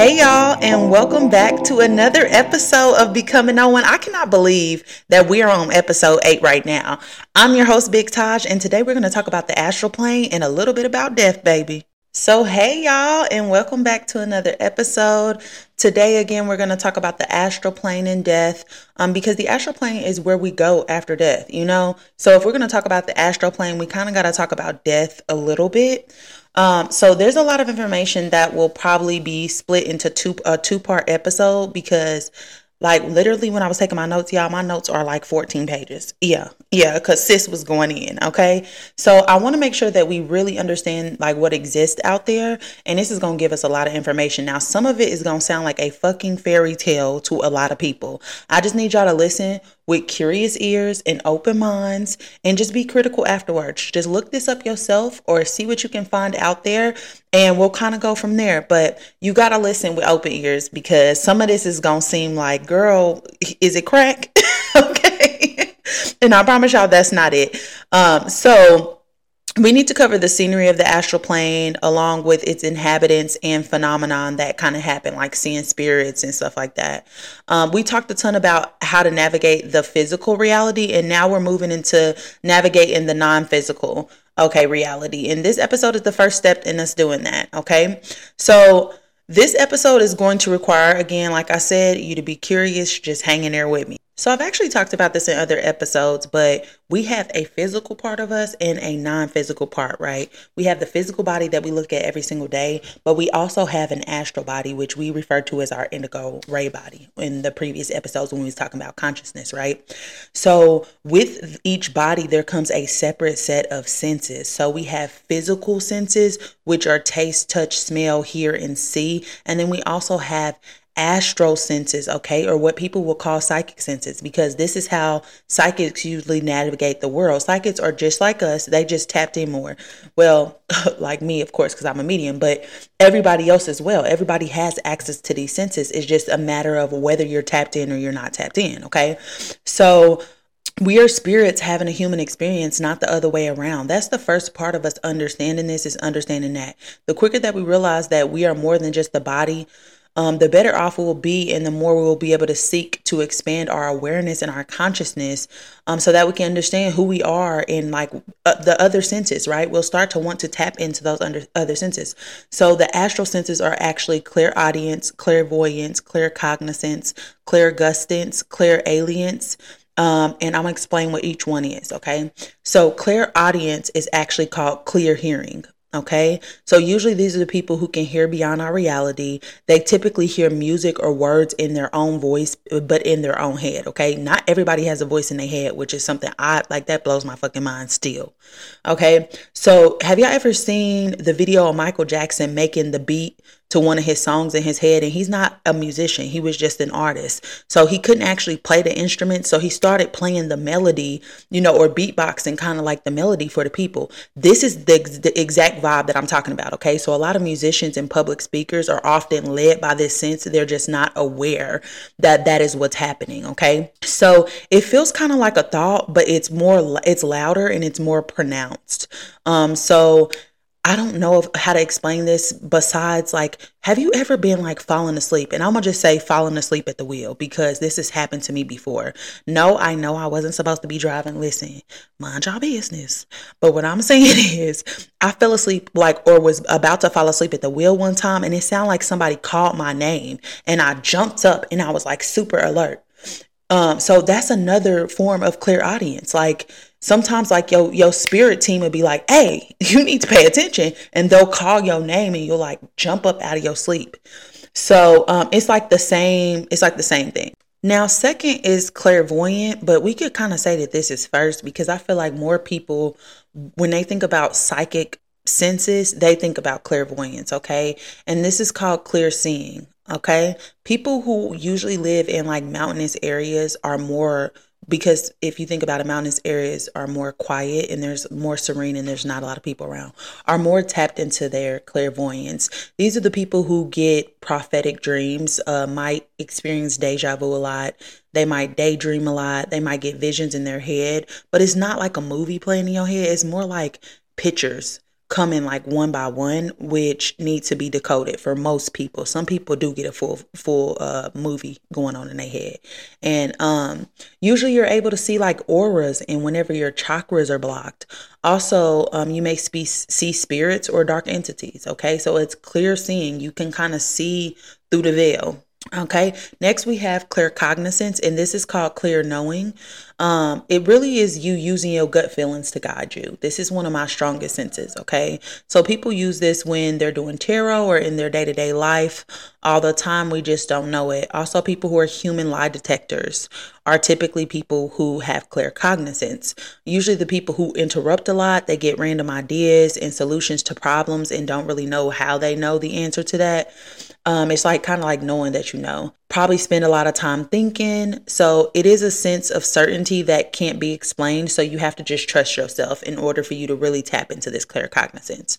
Hey, y'all, and welcome back to another episode of Becoming One. I cannot believe that we are on episode eight right now. I'm your host, Big Taj, and today we're going to talk about the astral plane and a little bit about death, baby. So, hey, y'all, and welcome back to another episode. Today, again, we're going to talk about the astral plane and death um, because the astral plane is where we go after death, you know? So, if we're going to talk about the astral plane, we kind of got to talk about death a little bit. Um, so there's a lot of information that will probably be split into two a two part episode because like literally when I was taking my notes, y'all, my notes are like 14 pages. Yeah. Yeah. Cause sis was going in. Okay. So I want to make sure that we really understand like what exists out there. And this is going to give us a lot of information. Now, some of it is going to sound like a fucking fairy tale to a lot of people. I just need y'all to listen with curious ears and open minds and just be critical afterwards. Just look this up yourself or see what you can find out there and we'll kind of go from there. But you got to listen with open ears because some of this is going to seem like, girl, is it crack? okay. and I promise y'all that's not it. Um, so, we need to cover the scenery of the astral plane along with its inhabitants and phenomenon that kind of happen like seeing spirits and stuff like that. Um, we talked a ton about how to navigate the physical reality and now we're moving into navigating the non-physical okay reality. And this episode is the first step in us doing that okay? So this episode is going to require again like i said you to be curious just hanging there with me so I've actually talked about this in other episodes, but we have a physical part of us and a non-physical part, right? We have the physical body that we look at every single day, but we also have an astral body, which we refer to as our indigo ray body in the previous episodes when we was talking about consciousness, right? So with each body, there comes a separate set of senses. So we have physical senses, which are taste, touch, smell, hear, and see. And then we also have astral senses, okay, or what people will call psychic senses, because this is how psychics usually navigate the world. Psychics are just like us, they just tapped in more. Well, like me, of course, because I'm a medium, but everybody else as well. Everybody has access to these senses. It's just a matter of whether you're tapped in or you're not tapped in, okay? So, we are spirits having a human experience, not the other way around. That's the first part of us understanding this is understanding that. The quicker that we realize that we are more than just the body, um, the better off we will be and the more we will be able to seek to expand our awareness and our consciousness um, so that we can understand who we are in like uh, the other senses right we'll start to want to tap into those under other senses so the astral senses are actually clairaudience clairvoyance claircognizance clairgustance clairalience um, and I'm gonna explain what each one is, okay? So, clairaudience is actually called clear hearing. Okay, so usually these are the people who can hear beyond our reality. They typically hear music or words in their own voice, but in their own head. Okay, not everybody has a voice in their head, which is something I like that blows my fucking mind still. Okay, so have y'all ever seen the video of Michael Jackson making the beat to one of his songs in his head and he's not a musician he was just an artist. So he couldn't actually play the instrument so he started playing the melody you know or beatboxing kind of like the melody for the people. This is the, the exact vibe that i'm talking about okay? So a lot of musicians and public speakers are often led by this sense they're just not aware that that is what's happening okay? So it feels kind of like a thought but it's more it's louder and it's more pronounced. Um so I don't know if, how to explain this besides like, have you ever been like falling asleep? And I'm gonna just say falling asleep at the wheel because this has happened to me before. No, I know I wasn't supposed to be driving. Listen, mind your business. But what I'm saying is, I fell asleep like, or was about to fall asleep at the wheel one time, and it sounded like somebody called my name, and I jumped up and I was like super alert. Um, so that's another form of clairaudience. Like sometimes like your your spirit team would be like, "Hey, you need to pay attention," and they'll call your name, and you'll like jump up out of your sleep. So um, it's like the same. It's like the same thing. Now, second is clairvoyant, but we could kind of say that this is first because I feel like more people, when they think about psychic senses, they think about clairvoyance, okay? And this is called clear seeing, okay? People who usually live in like mountainous areas are more because if you think about it, mountainous areas are more quiet and there's more serene and there's not a lot of people around, are more tapped into their clairvoyance. These are the people who get prophetic dreams, uh, might experience deja vu a lot. They might daydream a lot. They might get visions in their head, but it's not like a movie playing in your head. It's more like pictures come in like one by one, which need to be decoded for most people. Some people do get a full full uh, movie going on in their head, and um, usually you're able to see like auras and whenever your chakras are blocked. Also, um, you may spe- see spirits or dark entities. Okay, so it's clear seeing. You can kind of see through the veil. Okay, next we have claircognizance, and this is called clear knowing. Um, it really is you using your gut feelings to guide you. This is one of my strongest senses. Okay, so people use this when they're doing tarot or in their day to day life. All the time, we just don't know it. Also, people who are human lie detectors are typically people who have claircognizance. Usually, the people who interrupt a lot, they get random ideas and solutions to problems and don't really know how they know the answer to that. Um, it's like kind of like knowing that you know. Probably spend a lot of time thinking. So it is a sense of certainty that can't be explained. So you have to just trust yourself in order for you to really tap into this claircognizance.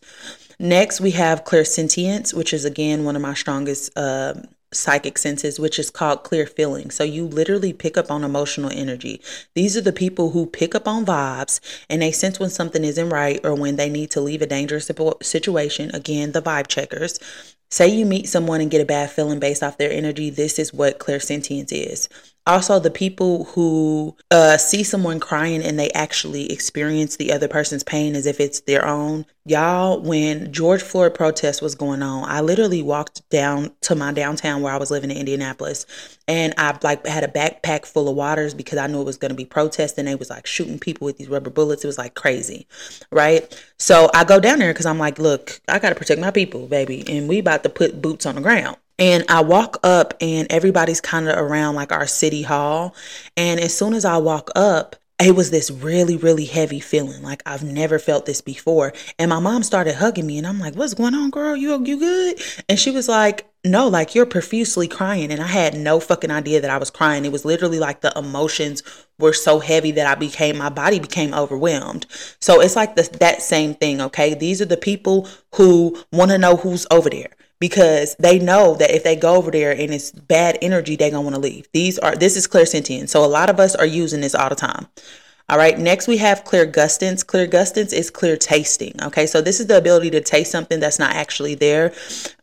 Next, we have clairsentience, which is again one of my strongest uh, psychic senses, which is called clear feeling. So you literally pick up on emotional energy. These are the people who pick up on vibes and they sense when something isn't right or when they need to leave a dangerous situation. Again, the vibe checkers. Say you meet someone and get a bad feeling based off their energy, this is what clairsentience is. Also, the people who uh, see someone crying and they actually experience the other person's pain as if it's their own. Y'all, when George Floyd protest was going on, I literally walked down to my downtown where I was living in Indianapolis, and I like had a backpack full of waters because I knew it was going to be protesting. They was like shooting people with these rubber bullets. It was like crazy, right? So I go down there because I'm like, look, I got to protect my people, baby, and we about to put boots on the ground. And I walk up, and everybody's kind of around like our city hall. And as soon as I walk up, it was this really, really heavy feeling. Like I've never felt this before. And my mom started hugging me, and I'm like, "What's going on, girl? You you good?" And she was like, "No, like you're profusely crying." And I had no fucking idea that I was crying. It was literally like the emotions were so heavy that I became my body became overwhelmed. So it's like the, that same thing. Okay, these are the people who want to know who's over there because they know that if they go over there and it's bad energy, they're gonna want to leave. These are this is clairsentient. So a lot of us are using this all the time. All right, next we have clairgustance. Clear gustance is clear tasting. Okay, so this is the ability to taste something that's not actually there.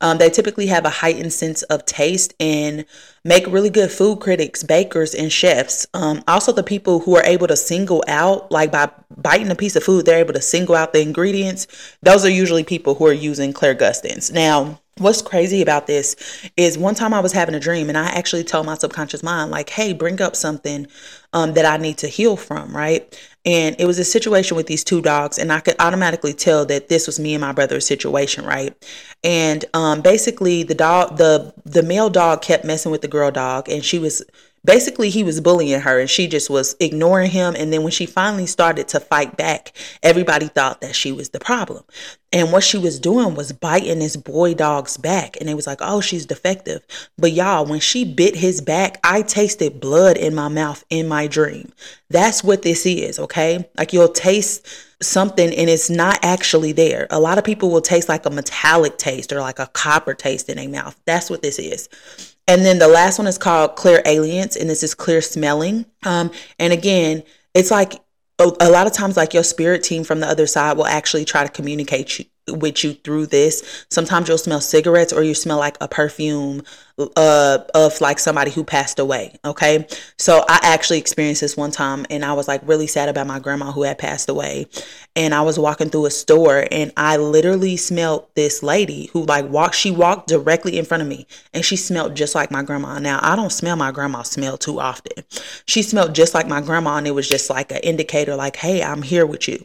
Um, they typically have a heightened sense of taste and make really good food critics, bakers, and chefs. Um, also, the people who are able to single out, like by biting a piece of food, they're able to single out the ingredients. Those are usually people who are using clairgustance. Now, What's crazy about this is one time I was having a dream and I actually told my subconscious mind, like, hey, bring up something um, that I need to heal from, right? And it was a situation with these two dogs, and I could automatically tell that this was me and my brother's situation, right? And um, basically, the dog, the the male dog, kept messing with the girl dog, and she was basically he was bullying her and she just was ignoring him. And then when she finally started to fight back everybody thought that she was the problem. And what she was doing was biting this boy dog's back. And it was like oh she's defective. But y'all when she bit his back i tasted blood in my mouth in my dream. That's what this is okay? Like you'll taste something and it's not actually there. A lot of people will taste like a metallic taste or like a copper taste in their mouth. That's what this is and then the last one is called clairalience, and this is clear smelling. Um, and again, it's like a, a lot of times, like your spirit team from the other side will actually try to communicate you, with you through this. Sometimes you'll smell cigarettes or you smell like a perfume uh, of like somebody who passed away. Okay. So I actually experienced this one time and I was like really sad about my grandma who had passed away. And I was walking through a store and I literally smelled this lady who like walked, she walked directly in front of me and she smelled just like my grandma. Now I don't smell my grandma smell too often. She smelled just like my grandma and it was just like an indicator like, hey, I'm here with you.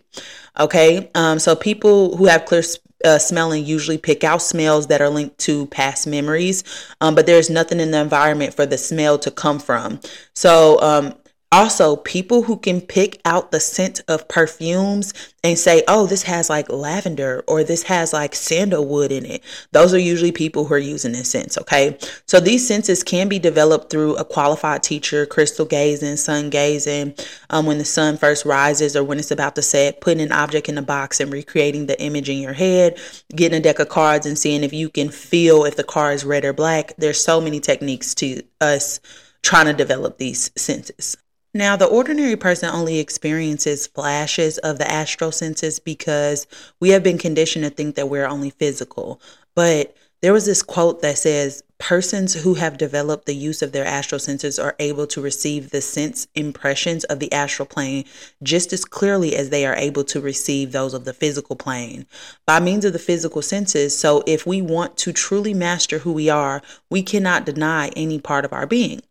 Okay. Um, so people who have clear uh, smelling usually pick out smells that are linked to past memories, um, but there's nothing in the environment for the smell to come from. So, um, also, people who can pick out the scent of perfumes and say, oh, this has like lavender or this has like sandalwood in it. Those are usually people who are using this sense, okay? So these senses can be developed through a qualified teacher, crystal gazing, sun gazing, um, when the sun first rises or when it's about to set, putting an object in a box and recreating the image in your head, getting a deck of cards and seeing if you can feel if the card is red or black. There's so many techniques to us trying to develop these senses. Now, the ordinary person only experiences flashes of the astral senses because we have been conditioned to think that we're only physical. But there was this quote that says, Persons who have developed the use of their astral senses are able to receive the sense impressions of the astral plane just as clearly as they are able to receive those of the physical plane by means of the physical senses. So, if we want to truly master who we are, we cannot deny any part of our being.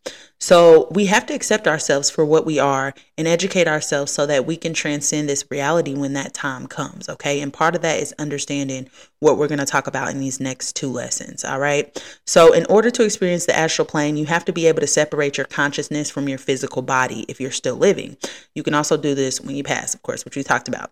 So we have to accept ourselves for what we are and educate ourselves so that we can transcend this reality when that time comes. Okay. And part of that is understanding what we're going to talk about in these next two lessons. All right. So, in order to experience the astral plane, you have to be able to separate your consciousness from your physical body if you're still living. You can also do this when you pass, of course, which we talked about.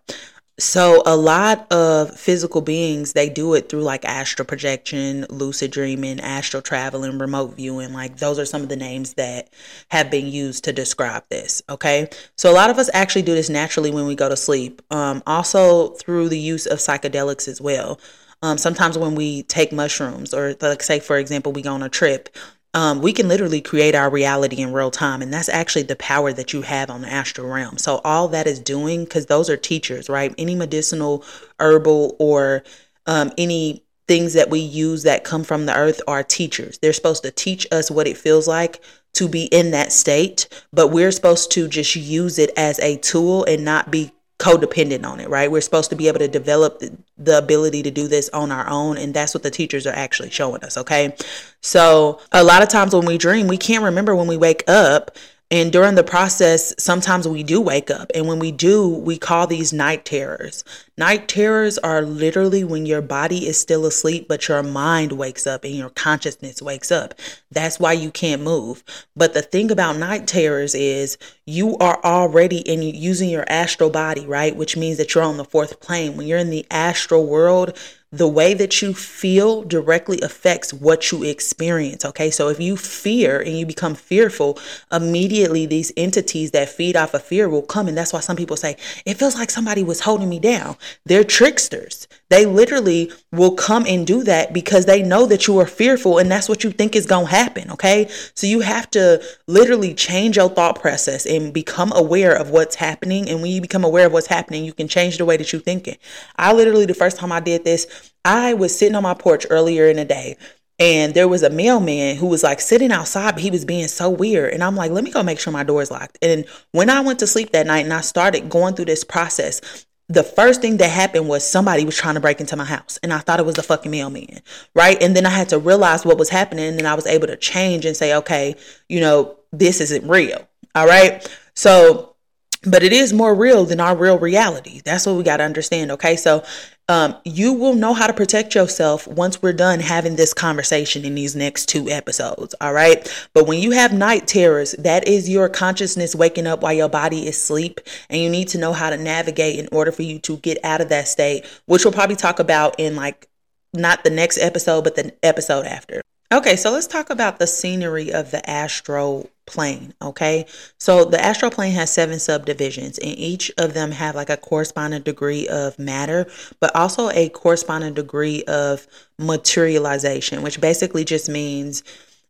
So a lot of physical beings they do it through like astral projection, lucid dreaming, astral traveling, remote viewing. Like those are some of the names that have been used to describe this. Okay, so a lot of us actually do this naturally when we go to sleep. Um, also through the use of psychedelics as well. Um, sometimes when we take mushrooms, or like say for example, we go on a trip, um, we can literally create our reality in real time. And that's actually the power that you have on the astral realm. So, all that is doing, because those are teachers, right? Any medicinal, herbal, or um, any things that we use that come from the earth are teachers. They're supposed to teach us what it feels like to be in that state, but we're supposed to just use it as a tool and not be codependent on it, right? We're supposed to be able to develop the, the, ability to do this on our own. And that's what the teachers are actually showing us, okay? So, a lot of times when we dream, we can't remember when we wake up and during the process, sometimes we do wake up. And when we do, we call these night terrors. Night terrors are literally when your body is still asleep, but your mind wakes up and your consciousness wakes up. That's why you can't move. But the thing about night terrors is you are already in using your astral body, right? Which means that you're on the fourth plane. When you're in the astral world, the way that you feel directly affects what you experience. Okay. So if you fear and you become fearful, immediately these entities that feed off of fear will come. And that's why some people say, it feels like somebody was holding me down. They're tricksters. They literally will come and do that because they know that you are fearful and that's what you think is going to happen. Okay. So you have to literally change your thought process and become aware of what's happening. And when you become aware of what's happening, you can change the way that you're thinking. I literally, the first time I did this, I was sitting on my porch earlier in the day and there was a mailman who was like sitting outside, but he was being so weird. And I'm like, let me go make sure my door is locked. And when I went to sleep that night and I started going through this process, the first thing that happened was somebody was trying to break into my house and I thought it was the fucking mailman, right? And then I had to realize what was happening and I was able to change and say, okay, you know, this isn't real. All right. So, but it is more real than our real reality. That's what we got to understand. Okay. So um, you will know how to protect yourself once we're done having this conversation in these next two episodes. All right. But when you have night terrors, that is your consciousness waking up while your body is asleep. And you need to know how to navigate in order for you to get out of that state, which we'll probably talk about in like not the next episode, but the episode after. Okay, so let's talk about the scenery of the astral plane. Okay, so the astral plane has seven subdivisions, and each of them have like a corresponding degree of matter, but also a corresponding degree of materialization, which basically just means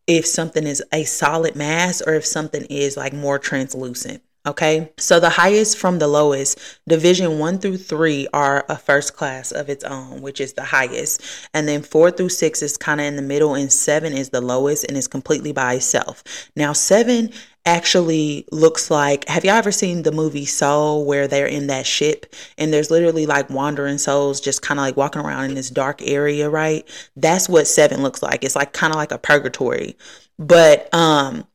if something is a solid mass or if something is like more translucent. Okay, so the highest from the lowest, division one through three are a first class of its own, which is the highest. And then four through six is kind of in the middle, and seven is the lowest and is completely by itself. Now, seven actually looks like have y'all ever seen the movie Soul where they're in that ship and there's literally like wandering souls just kind of like walking around in this dark area, right? That's what seven looks like. It's like kind of like a purgatory. But um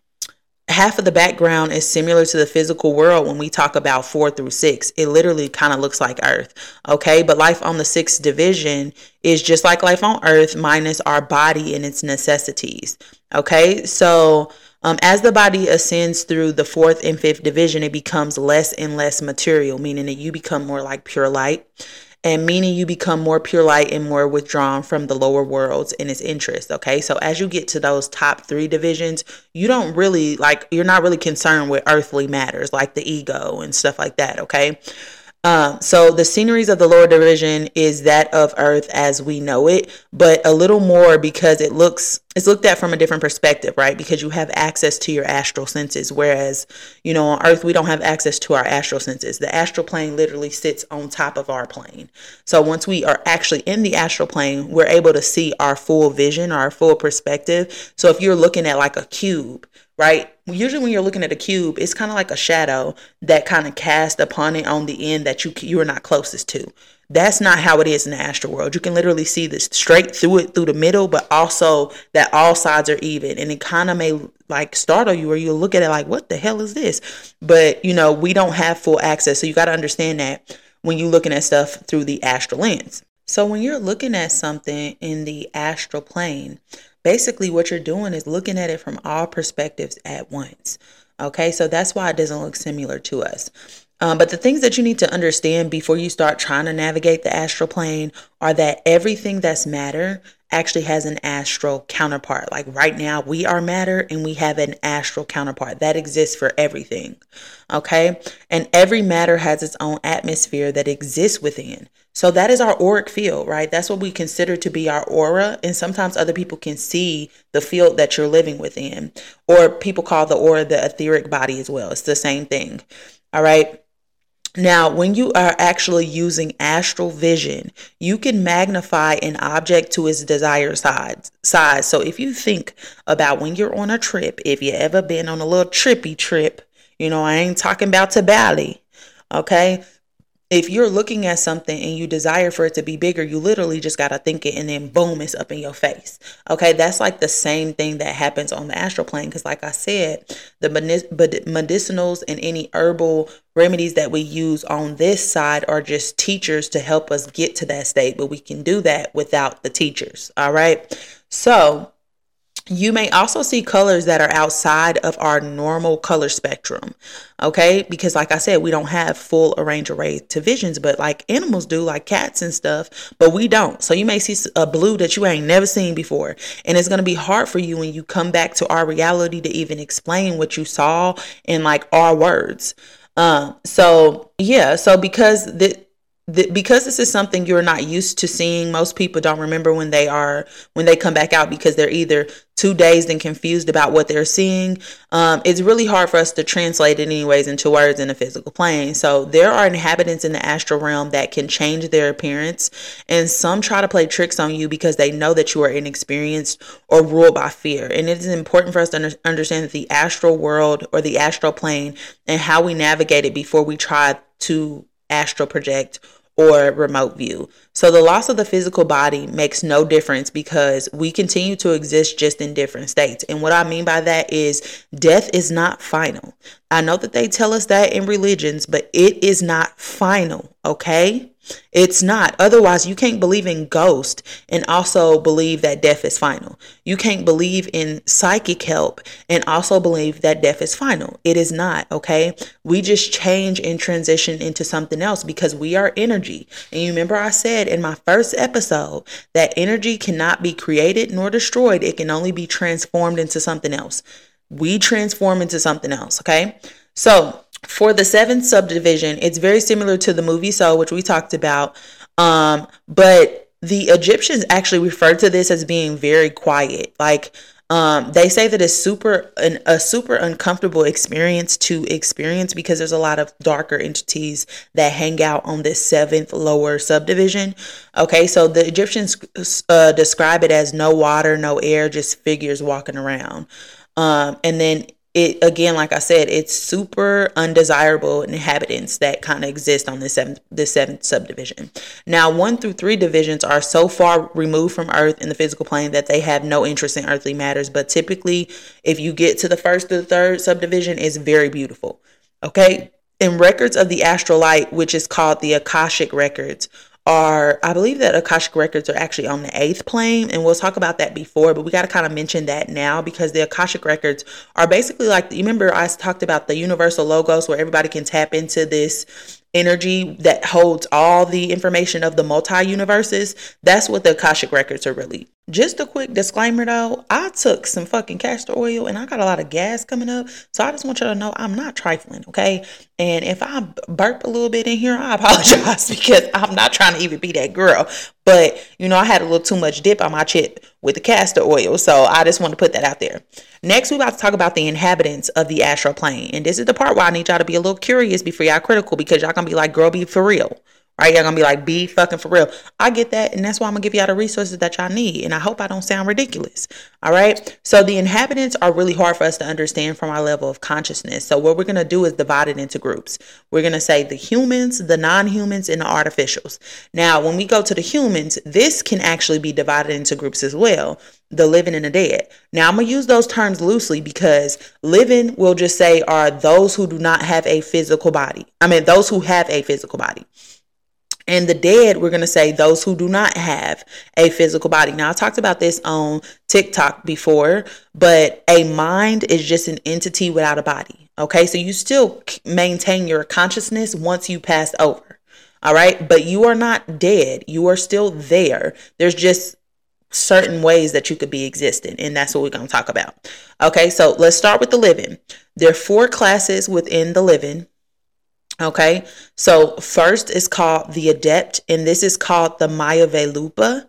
half of the background is similar to the physical world when we talk about four through six. It literally kind of looks like Earth. Okay. But life on the sixth division is just like life on Earth, minus our body and its necessities. Okay. So, um, as the body ascends through the fourth and fifth division, it becomes less and less material, meaning that you become more like pure light and meaning you become more pure light and more withdrawn from the lower worlds in its interest. Okay. So as you get to those top three divisions, you don't really like, you're not really concerned with earthly matters like the ego and stuff like that. Okay. Um, so the sceneries of the lower division is that of Earth as we know it, but a little more because it looks it's looked at from a different perspective, right? Because you have access to your astral senses, whereas you know on Earth we don't have access to our astral senses. The astral plane literally sits on top of our plane. So once we are actually in the astral plane, we're able to see our full vision, our full perspective. So if you're looking at like a cube, right? Usually when you're looking at a cube, it's kind of like a shadow that kind of cast upon it on the end that you you are not closest to. That's not how it is in the astral world. You can literally see this straight through it through the middle, but also that all sides are even. And it kind of may like startle you or you look at it like, what the hell is this? But you know, we don't have full access. So you got to understand that when you're looking at stuff through the astral lens. So when you're looking at something in the astral plane, basically what you're doing is looking at it from all perspectives at once. Okay, so that's why it doesn't look similar to us. Um, but the things that you need to understand before you start trying to navigate the astral plane are that everything that's matter actually has an astral counterpart. Like right now, we are matter and we have an astral counterpart that exists for everything. Okay. And every matter has its own atmosphere that exists within. So that is our auric field, right? That's what we consider to be our aura. And sometimes other people can see the field that you're living within, or people call the aura the etheric body as well. It's the same thing. All right. Now, when you are actually using astral vision, you can magnify an object to its desired size. size. So if you think about when you're on a trip, if you ever been on a little trippy trip, you know, I ain't talking about to Bali, okay? If you're looking at something and you desire for it to be bigger, you literally just got to think it and then boom, it's up in your face. Okay, that's like the same thing that happens on the astral plane. Because, like I said, the medicinals and any herbal remedies that we use on this side are just teachers to help us get to that state, but we can do that without the teachers. All right, so you may also see colors that are outside of our normal color spectrum. Okay. Because, like I said, we don't have full arrange array to visions, but like animals do, like cats and stuff, but we don't. So you may see a blue that you ain't never seen before. And it's going to be hard for you when you come back to our reality to even explain what you saw in like our words. Um, so yeah, so because the the, because this is something you're not used to seeing most people don't remember when they are when they come back out because they're either too dazed and confused about what they're seeing. Um, it's really hard for us to translate it anyways into words in a physical plane. So there are inhabitants in the astral realm that can change their appearance and some try to play tricks on you because they know that you are inexperienced or ruled by fear. And it is important for us to under- understand that the astral world or the astral plane and how we navigate it before we try to astral project or remote view. So the loss of the physical body makes no difference because we continue to exist just in different states. And what I mean by that is death is not final. I know that they tell us that in religions, but it is not final, okay? It's not. Otherwise, you can't believe in ghost and also believe that death is final. You can't believe in psychic help and also believe that death is final. It is not, okay? We just change and transition into something else because we are energy. And you remember I said in my first episode that energy cannot be created nor destroyed, it can only be transformed into something else. We transform into something else, okay? So, for the seventh subdivision, it's very similar to the movie Soul, which we talked about. Um, but the Egyptians actually refer to this as being very quiet. Like um, they say that it's super an, a super uncomfortable experience to experience because there's a lot of darker entities that hang out on this seventh lower subdivision. Okay, so the Egyptians uh, describe it as no water, no air, just figures walking around. Um, and then it again, like I said, it's super undesirable inhabitants that kind of exist on this seventh this seventh subdivision. Now, one through three divisions are so far removed from Earth in the physical plane that they have no interest in earthly matters. But typically, if you get to the first to the third subdivision, it's very beautiful. Okay. In records of the astral light, which is called the Akashic records, are I believe that Akashic records are actually on the eighth plane, and we'll talk about that before, but we got to kind of mention that now because the Akashic records are basically like you remember I talked about the universal logos where everybody can tap into this energy that holds all the information of the multi universes. That's what the Akashic records are really just a quick disclaimer though, I took some fucking castor oil and I got a lot of gas coming up. So I just want y'all to know I'm not trifling, okay? And if I burp a little bit in here, I apologize because I'm not trying to even be that girl. But, you know, I had a little too much dip on my chip with the castor oil. So I just want to put that out there. Next, we're about to talk about the inhabitants of the astral plane. And this is the part where I need y'all to be a little curious before y'all critical because y'all gonna be like, girl, be for real. Right? Y'all gonna be like, be fucking for real. I get that, and that's why I'm gonna give y'all the resources that y'all need. And I hope I don't sound ridiculous. All right. So the inhabitants are really hard for us to understand from our level of consciousness. So what we're gonna do is divide it into groups. We're gonna say the humans, the non-humans, and the artificials. Now, when we go to the humans, this can actually be divided into groups as well the living and the dead. Now, I'm to use those terms loosely because living we'll just say are those who do not have a physical body. I mean, those who have a physical body. And the dead, we're going to say those who do not have a physical body. Now, I talked about this on TikTok before, but a mind is just an entity without a body. Okay. So you still maintain your consciousness once you pass over. All right. But you are not dead. You are still there. There's just certain ways that you could be existing. And that's what we're going to talk about. Okay. So let's start with the living. There are four classes within the living Okay, so first is called the adept, and this is called the Mayavelupa.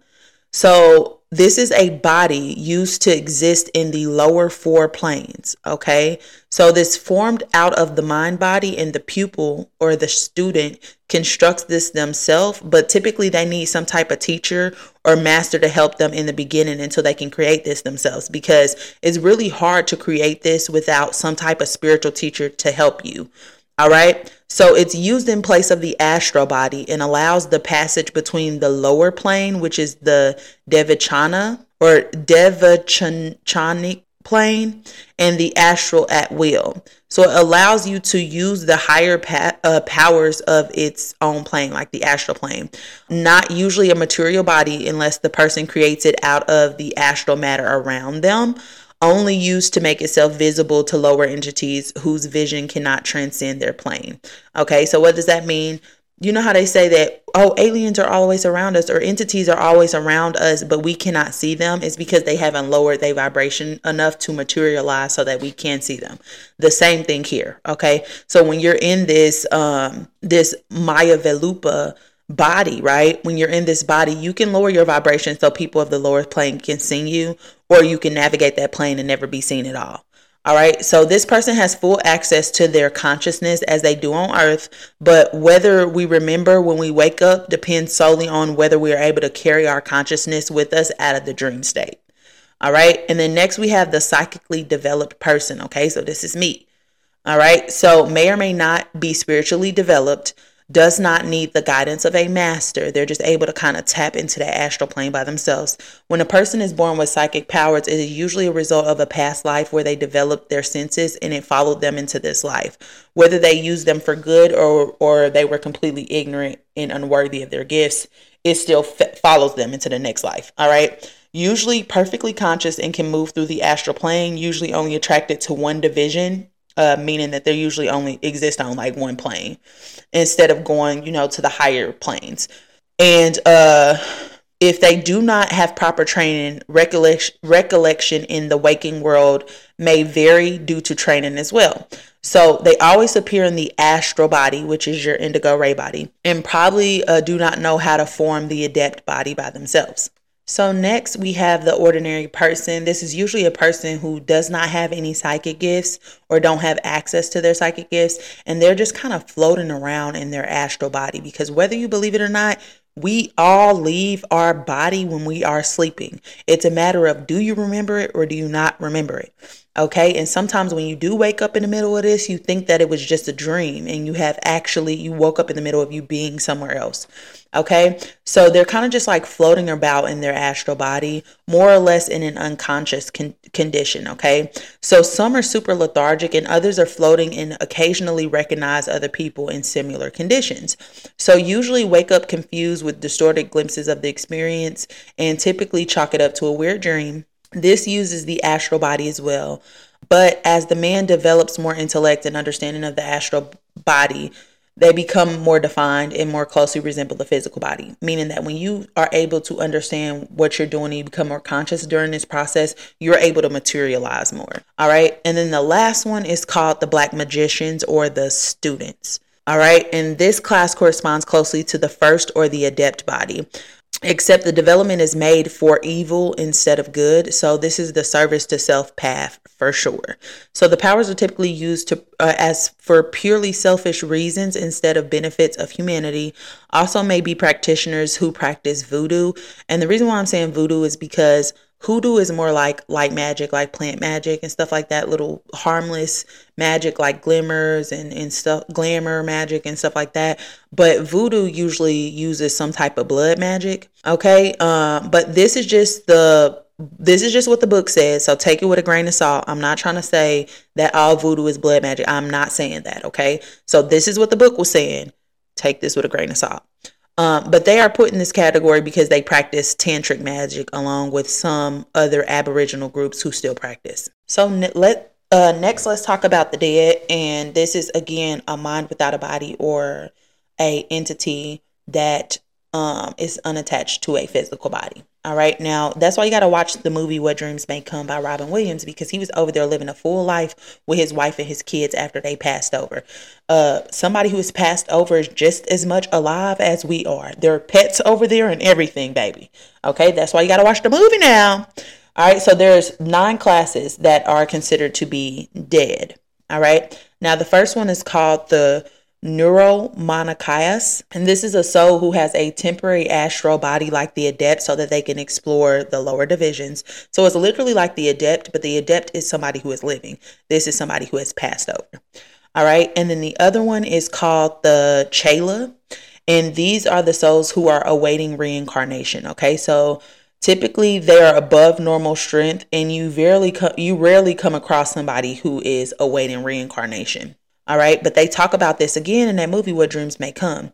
So this is a body used to exist in the lower four planes. Okay, so this formed out of the mind body, and the pupil or the student constructs this themselves, but typically they need some type of teacher or master to help them in the beginning until they can create this themselves because it's really hard to create this without some type of spiritual teacher to help you. All right. So it's used in place of the astral body and allows the passage between the lower plane, which is the Devachana or Devachanic plane, and the astral at will. So it allows you to use the higher pa- uh, powers of its own plane, like the astral plane. Not usually a material body unless the person creates it out of the astral matter around them only used to make itself visible to lower entities whose vision cannot transcend their plane. Okay, so what does that mean? You know how they say that, oh, aliens are always around us or entities are always around us, but we cannot see them? It's because they haven't lowered their vibration enough to materialize so that we can see them. The same thing here. Okay. So when you're in this, um, this Maya Velupa, body, right? When you're in this body, you can lower your vibration so people of the lower plane can see you, or you can navigate that plane and never be seen at all. All right. So this person has full access to their consciousness as they do on earth. But whether we remember when we wake up depends solely on whether we are able to carry our consciousness with us out of the dream state. All right. And then next we have the psychically developed person. Okay. So this is me. All right. So may or may not be spiritually developed does not need the guidance of a master. They're just able to kind of tap into the astral plane by themselves. When a person is born with psychic powers, it is usually a result of a past life where they developed their senses and it followed them into this life. Whether they use them for good or or they were completely ignorant and unworthy of their gifts, it still f- follows them into the next life. All right usually perfectly conscious and can move through the astral plane, usually only attracted to one division uh, meaning that they usually only exist on like one plane instead of going, you know, to the higher planes. And uh, if they do not have proper training, recollection, recollection in the waking world may vary due to training as well. So they always appear in the astral body, which is your indigo ray body, and probably uh, do not know how to form the adept body by themselves. So, next we have the ordinary person. This is usually a person who does not have any psychic gifts or don't have access to their psychic gifts, and they're just kind of floating around in their astral body because whether you believe it or not, we all leave our body when we are sleeping. It's a matter of do you remember it or do you not remember it? Okay. And sometimes when you do wake up in the middle of this, you think that it was just a dream and you have actually, you woke up in the middle of you being somewhere else. Okay. So they're kind of just like floating about in their astral body, more or less in an unconscious con- condition. Okay. So some are super lethargic and others are floating and occasionally recognize other people in similar conditions. So usually wake up confused with distorted glimpses of the experience and typically chalk it up to a weird dream this uses the astral body as well. But as the man develops more intellect and understanding of the astral body, they become more defined and more closely resemble the physical body. Meaning that when you are able to understand what you're doing and you become more conscious during this process, you're able to materialize more. All right. And then the last one is called the Black Magicians or the Students. All right. And this class corresponds closely to the first or the adept body except the development is made for evil instead of good. So this is the service to self path for sure. So the powers are typically used to uh, as for purely selfish reasons instead of benefits of humanity. Also may be practitioners who practice voodoo. And the reason why I'm saying voodoo is because Hoodoo is more like light magic, like plant magic and stuff like that, little harmless magic like glimmers and, and stuff, glamour magic and stuff like that. But voodoo usually uses some type of blood magic. Okay. Um, but this is just the this is just what the book says, so take it with a grain of salt. I'm not trying to say that all voodoo is blood magic. I'm not saying that, okay? So this is what the book was saying. Take this with a grain of salt. Um, but they are put in this category because they practice tantric magic along with some other Aboriginal groups who still practice. So let uh, next, let's talk about the dead, and this is again a mind without a body or a entity that um, is unattached to a physical body. All right. Now, that's why you got to watch the movie What Dreams May Come by Robin Williams because he was over there living a full life with his wife and his kids after they passed over. Uh, somebody who has passed over is just as much alive as we are. There are pets over there and everything, baby. Okay. That's why you got to watch the movie now. All right. So there's nine classes that are considered to be dead. All right. Now, the first one is called the Nirmanakayas. And this is a soul who has a temporary astral body like the adept so that they can explore the lower divisions. So it's literally like the adept, but the adept is somebody who is living. This is somebody who has passed over. All right. And then the other one is called the Chela. And these are the souls who are awaiting reincarnation. Okay. So typically they are above normal strength and you rarely co- you rarely come across somebody who is awaiting reincarnation. All right. But they talk about this again in that movie, What Dreams May Come.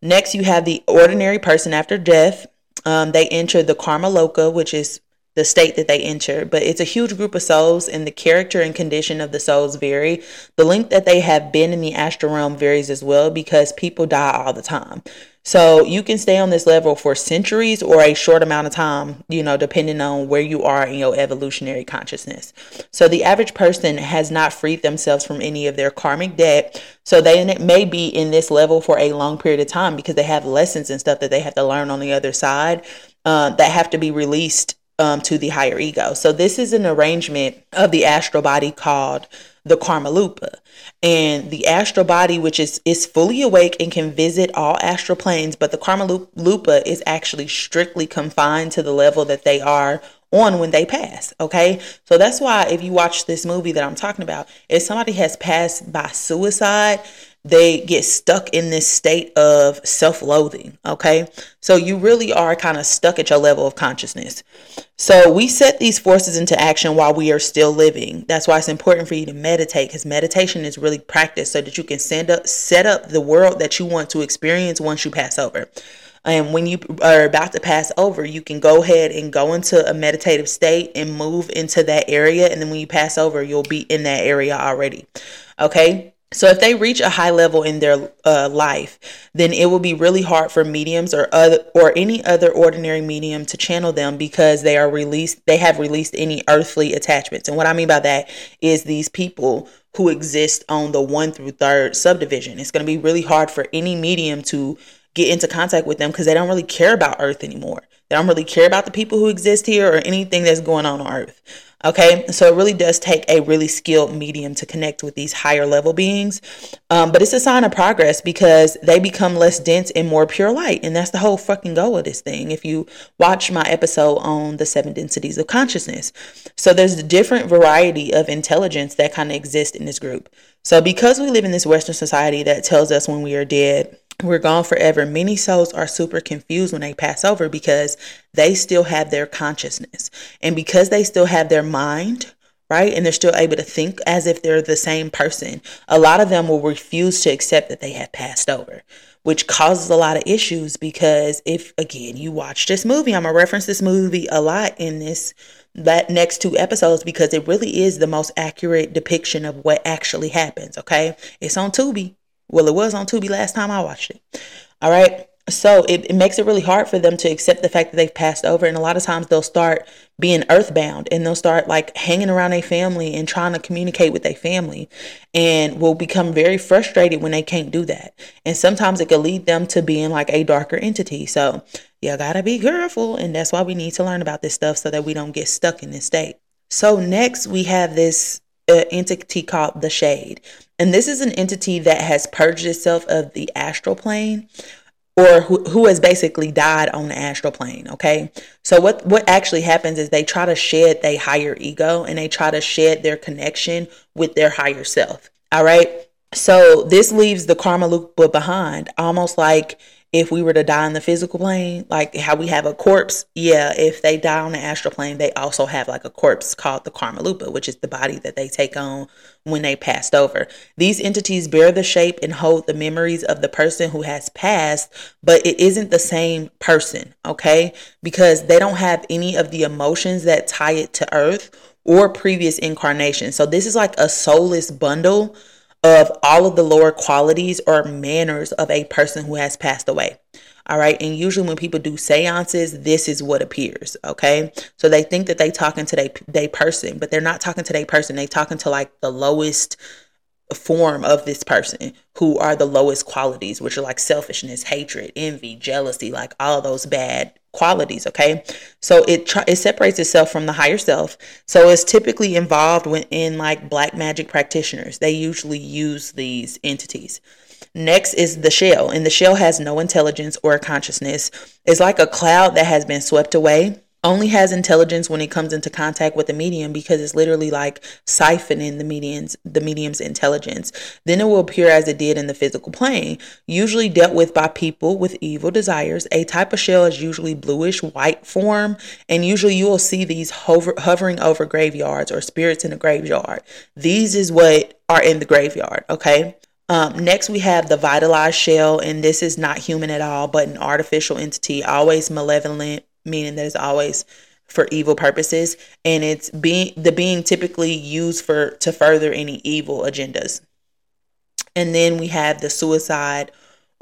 Next, you have the ordinary person after death. Um, they enter the karma loka, which is the state that they enter, but it's a huge group of souls, and the character and condition of the souls vary. The length that they have been in the astral realm varies as well because people die all the time. So you can stay on this level for centuries or a short amount of time, you know, depending on where you are in your evolutionary consciousness. So the average person has not freed themselves from any of their karmic debt. So they may be in this level for a long period of time because they have lessons and stuff that they have to learn on the other side uh, that have to be released um, to the higher ego. So this is an arrangement of the astral body called the Karmalupa. And the astral body, which is is fully awake and can visit all astral planes, but the Karmalupa is actually strictly confined to the level that they are on when they pass. Okay. So that's why if you watch this movie that I'm talking about, if somebody has passed by suicide, they get stuck in this state of self loathing. Okay. So you really are kind of stuck at your level of consciousness. So we set these forces into action while we are still living. That's why it's important for you to meditate because meditation is really practice so that you can send up, set up the world that you want to experience once you pass over. And when you are about to pass over, you can go ahead and go into a meditative state and move into that area. And then when you pass over, you'll be in that area already. Okay. So if they reach a high level in their uh, life, then it will be really hard for mediums or other or any other ordinary medium to channel them because they are released. They have released any earthly attachments, and what I mean by that is these people who exist on the one through third subdivision. It's going to be really hard for any medium to get into contact with them because they don't really care about Earth anymore. They don't really care about the people who exist here or anything that's going on on Earth. Okay, so it really does take a really skilled medium to connect with these higher level beings. Um, but it's a sign of progress because they become less dense and more pure light. And that's the whole fucking goal of this thing. If you watch my episode on the seven densities of consciousness, so there's a different variety of intelligence that kind of exist in this group. So because we live in this Western society that tells us when we are dead, we're gone forever. Many souls are super confused when they pass over because they still have their consciousness. And because they still have their mind, right? And they're still able to think as if they're the same person. A lot of them will refuse to accept that they have passed over, which causes a lot of issues because if again you watch this movie, I'm gonna reference this movie a lot in this that next two episodes because it really is the most accurate depiction of what actually happens. Okay. It's on Tubi Well, it was on Tubi last time I watched it. All right. So it, it makes it really hard for them to accept the fact that they've passed over. And a lot of times they'll start being earthbound and they'll start like hanging around their family and trying to communicate with their family and will become very frustrated when they can't do that. And sometimes it can lead them to being like a darker entity. So you gotta be careful. And that's why we need to learn about this stuff so that we don't get stuck in this state. So next we have this uh, entity called the shade. And this is an entity that has purged itself of the astral plane or who, who has basically died on the astral plane okay? So what what actually happens is they try to shed their higher ego and they try to shed their connection with their higher self all right? So this leaves the karma loop behind almost like if we were to die in the physical plane, like how we have a corpse, yeah, if they die on the astral plane, they also have like a corpse called the Karmalupa, which is the body that they take on when they passed over. These entities bear the shape and hold the memories of the person who has passed, but it isn't the same person, okay? Because they don't have any of the emotions that tie it to earth or previous incarnations. So this is like a soulless bundle of all of the lower qualities or manners of a person who has passed away. All right. And usually when people do seances, this is what appears. Okay. So they think that they talking to they, they person, but they're not talking to their person. They talking to like the lowest form of this person who are the lowest qualities, which are like selfishness, hatred, envy, jealousy, like all those bad qualities okay? So it tr- it separates itself from the higher self. So it's typically involved in like black magic practitioners. They usually use these entities. Next is the shell and the shell has no intelligence or consciousness. It's like a cloud that has been swept away only has intelligence when it comes into contact with the medium because it's literally like siphoning the medium's the medium's intelligence. Then it will appear as it did in the physical plane, usually dealt with by people with evil desires. A type of shell is usually bluish white form, and usually you will see these hover, hovering over graveyards or spirits in a graveyard. These is what are in the graveyard, okay? Um, next, we have the vitalized shell, and this is not human at all, but an artificial entity, always malevolent, meaning that it's always for evil purposes. And it's being the being typically used for to further any evil agendas. And then we have the suicide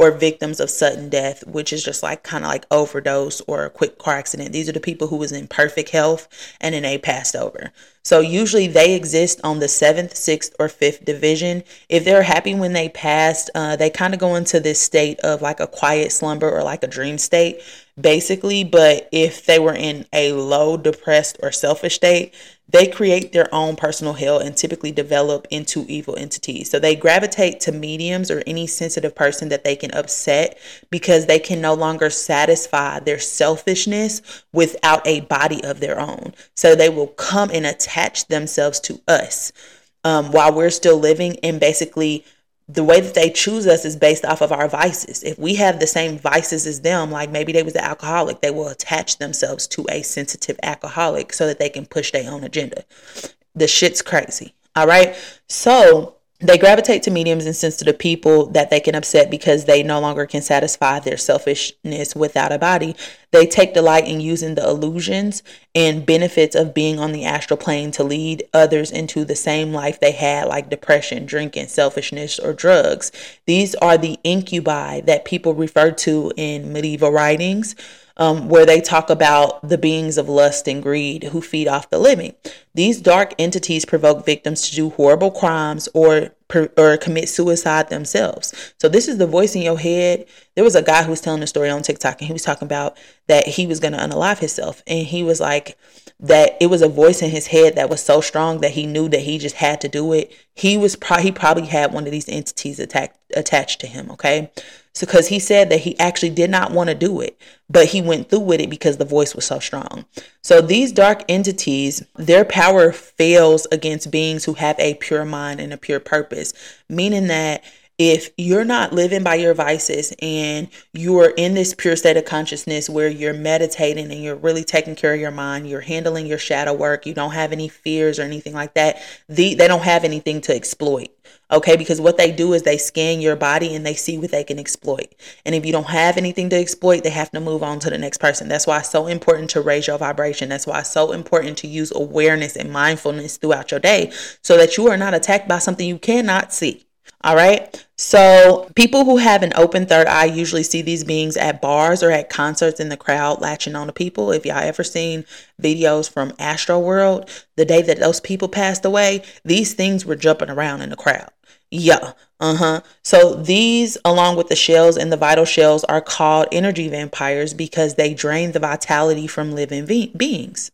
or victims of sudden death, which is just like kind of like overdose or a quick car accident. These are the people who was in perfect health and then they passed over. So usually they exist on the seventh, sixth, or fifth division. If they're happy when they passed, uh, they kind of go into this state of like a quiet slumber or like a dream state, basically. But if they were in a low, depressed, or selfish state, they create their own personal hell and typically develop into evil entities. So they gravitate to mediums or any sensitive person that they can upset because they can no longer satisfy their selfishness without a body of their own. So they will come and attach themselves to us um, while we're still living and basically the way that they choose us is based off of our vices. If we have the same vices as them, like maybe they was an alcoholic, they will attach themselves to a sensitive alcoholic so that they can push their own agenda. The shit's crazy. All right. So they gravitate to mediums and sensitive people that they can upset because they no longer can satisfy their selfishness without a body. They take delight in using the illusions and benefits of being on the astral plane to lead others into the same life they had, like depression, drinking, selfishness, or drugs. These are the incubi that people refer to in medieval writings um, where they talk about the beings of lust and greed who feed off the living. These dark entities provoke victims to do horrible crimes or or commit suicide themselves. So this is the voice in your head. There was a guy who was telling a story on TikTok and he was talking about that he was going to unalive himself and he was like that it was a voice in his head that was so strong that he knew that he just had to do it. He was pro- he probably had one of these entities attacked attached to him, okay? Because he said that he actually did not want to do it, but he went through with it because the voice was so strong. So, these dark entities, their power fails against beings who have a pure mind and a pure purpose, meaning that if you're not living by your vices and you're in this pure state of consciousness where you're meditating and you're really taking care of your mind, you're handling your shadow work, you don't have any fears or anything like that, the, they don't have anything to exploit. Okay, because what they do is they scan your body and they see what they can exploit. And if you don't have anything to exploit, they have to move on to the next person. That's why it's so important to raise your vibration. That's why it's so important to use awareness and mindfulness throughout your day so that you are not attacked by something you cannot see. All right. So, people who have an open third eye usually see these beings at bars or at concerts in the crowd latching on to people. If y'all ever seen videos from Astroworld, the day that those people passed away, these things were jumping around in the crowd. Yeah. Uh huh. So, these, along with the shells and the vital shells, are called energy vampires because they drain the vitality from living be- beings.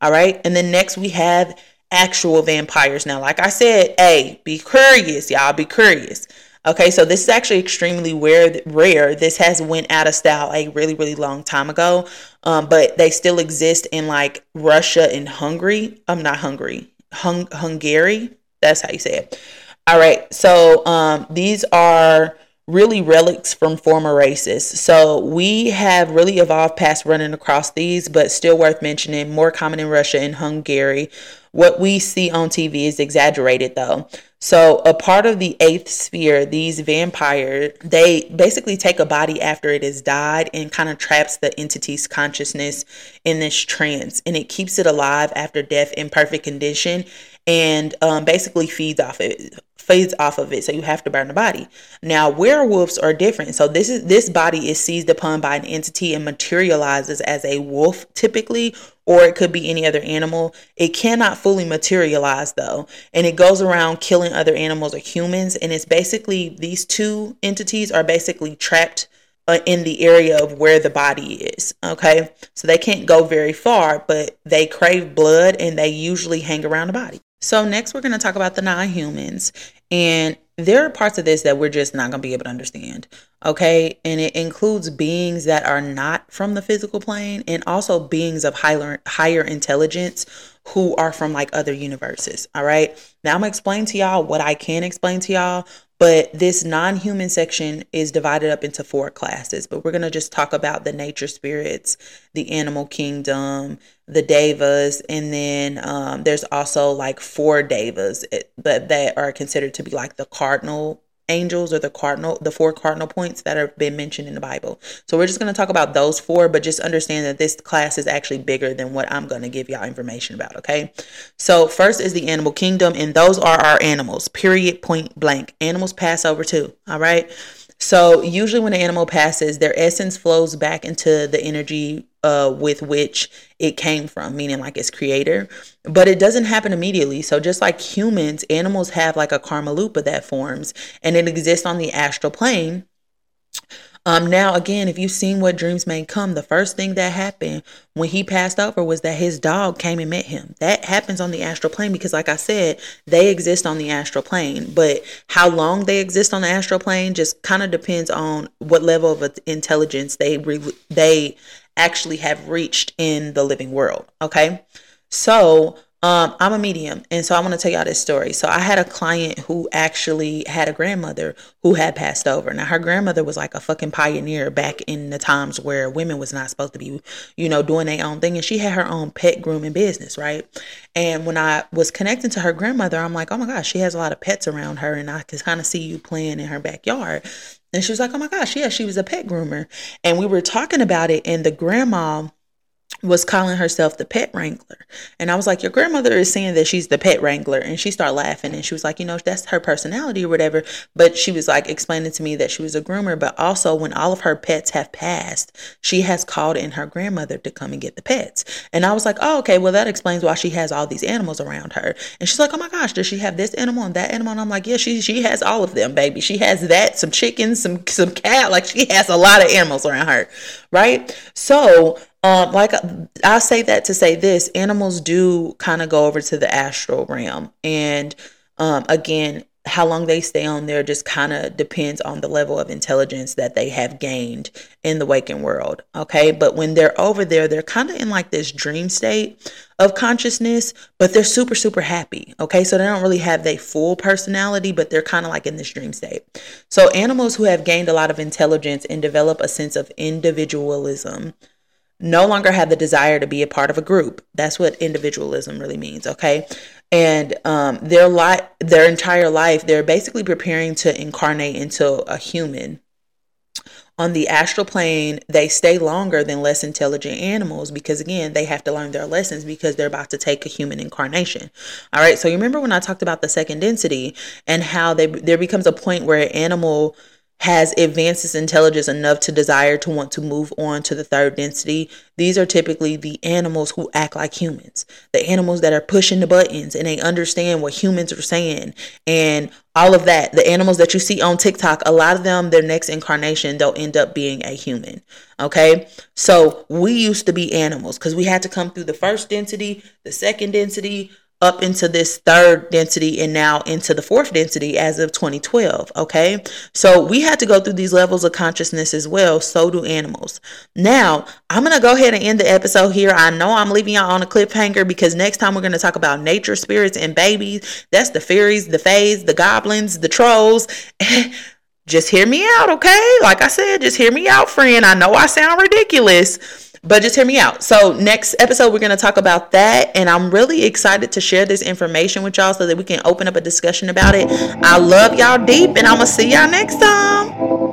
All right. And then next we have actual vampires. Now, like I said, hey, be curious, y'all. Be curious. Okay, so this is actually extremely rare. Rare. This has went out of style a really, really long time ago, um, but they still exist in like Russia and Hungary. I'm not Hungary, Hung- Hungary. That's how you say it. All right, so um, these are really relics from former races. So we have really evolved past running across these, but still worth mentioning. More common in Russia and Hungary. What we see on TV is exaggerated though. So a part of the eighth sphere, these vampires, they basically take a body after it has died and kind of traps the entity's consciousness in this trance and it keeps it alive after death in perfect condition and um, basically feeds off it feeds off of it so you have to burn the body now werewolves are different so this is this body is seized upon by an entity and materializes as a wolf typically or it could be any other animal it cannot fully materialize though and it goes around killing other animals or humans and it's basically these two entities are basically trapped uh, in the area of where the body is. Okay. So they can't go very far, but they crave blood and they usually hang around the body. So, next, we're going to talk about the non humans. And there are parts of this that we're just not going to be able to understand. Okay. And it includes beings that are not from the physical plane and also beings of higher, higher intelligence who are from like other universes. All right. Now, I'm going to explain to y'all what I can explain to y'all. But this non human section is divided up into four classes. But we're going to just talk about the nature spirits, the animal kingdom, the devas, and then um, there's also like four devas that, that are considered to be like the cardinal angels or the cardinal the four cardinal points that have been mentioned in the bible. So we're just going to talk about those four but just understand that this class is actually bigger than what i'm going to give y'all information about okay? So first is the animal kingdom and those are our animals period point blank. Animals pass over too all right so usually when an animal passes their essence flows back into the energy uh, with which it came from, meaning like its creator. But it doesn't happen immediately. So just like humans, animals have like a karma loop that forms and it exists on the astral plane. Um, now, again, if you've seen what dreams may come, the first thing that happened when he passed over was that his dog came and met him. That happens on the astral plane because, like I said, they exist on the astral plane. But how long they exist on the astral plane just kind of depends on what level of intelligence they re- they actually have reached in the living world. Okay. So um, I'm a medium, and so I want to tell y'all this story. So I had a client who actually had a grandmother who had passed over. Now her grandmother was like a fucking pioneer back in the times where women was not supposed to be, you know, doing their own thing, and she had her own pet grooming business, right? And when I was connecting to her grandmother, I'm like, oh my gosh, she has a lot of pets around her, and I could kind of see you playing in her backyard. And she was like, oh my gosh, yeah, she was a pet groomer, and we were talking about it, and the grandma was calling herself the pet wrangler. And I was like, Your grandmother is saying that she's the pet wrangler. And she started laughing and she was like, You know, that's her personality or whatever. But she was like explaining to me that she was a groomer. But also, when all of her pets have passed, she has called in her grandmother to come and get the pets. And I was like, Oh, okay. Well, that explains why she has all these animals around her. And she's like, Oh my gosh, does she have this animal and that animal? And I'm like, Yeah, she, she has all of them, baby. She has that, some chickens, some, some cat. Like she has a lot of animals around her. Right. So, um, like I'll say that to say this animals do kind of go over to the astral realm. And um, again, how long they stay on there just kind of depends on the level of intelligence that they have gained in the waking world. Okay. But when they're over there, they're kind of in like this dream state of consciousness, but they're super, super happy. Okay. So they don't really have their full personality, but they're kind of like in this dream state. So animals who have gained a lot of intelligence and develop a sense of individualism no longer have the desire to be a part of a group. That's what individualism really means, okay? And um, their life, their entire life, they're basically preparing to incarnate into a human on the astral plane, they stay longer than less intelligent animals because, again, they have to learn their lessons because they're about to take a human incarnation. All right. So, you remember when I talked about the second density and how they, there becomes a point where animal has advanced advances intelligence enough to desire to want to move on to the third density. These are typically the animals who act like humans, the animals that are pushing the buttons and they understand what humans are saying and all of that. The animals that you see on TikTok, a lot of them, their next incarnation, they'll end up being a human. Okay. So we used to be animals because we had to come through the first density, the second density, up into this third density and now into the fourth density as of 2012. Okay. So we had to go through these levels of consciousness as well. So do animals. Now, I'm going to go ahead and end the episode here. I know I'm leaving y'all on a cliffhanger because next time we're going to talk about nature spirits and babies. That's the fairies, the fays, the goblins, the trolls. just hear me out. Okay. Like I said, just hear me out, friend. I know I sound ridiculous but just hear me out. So, next episode, we're going to talk about that. And I'm really excited to share this information with y'all so that we can open up a discussion about it. I love y'all deep, and I'm going to see y'all next time.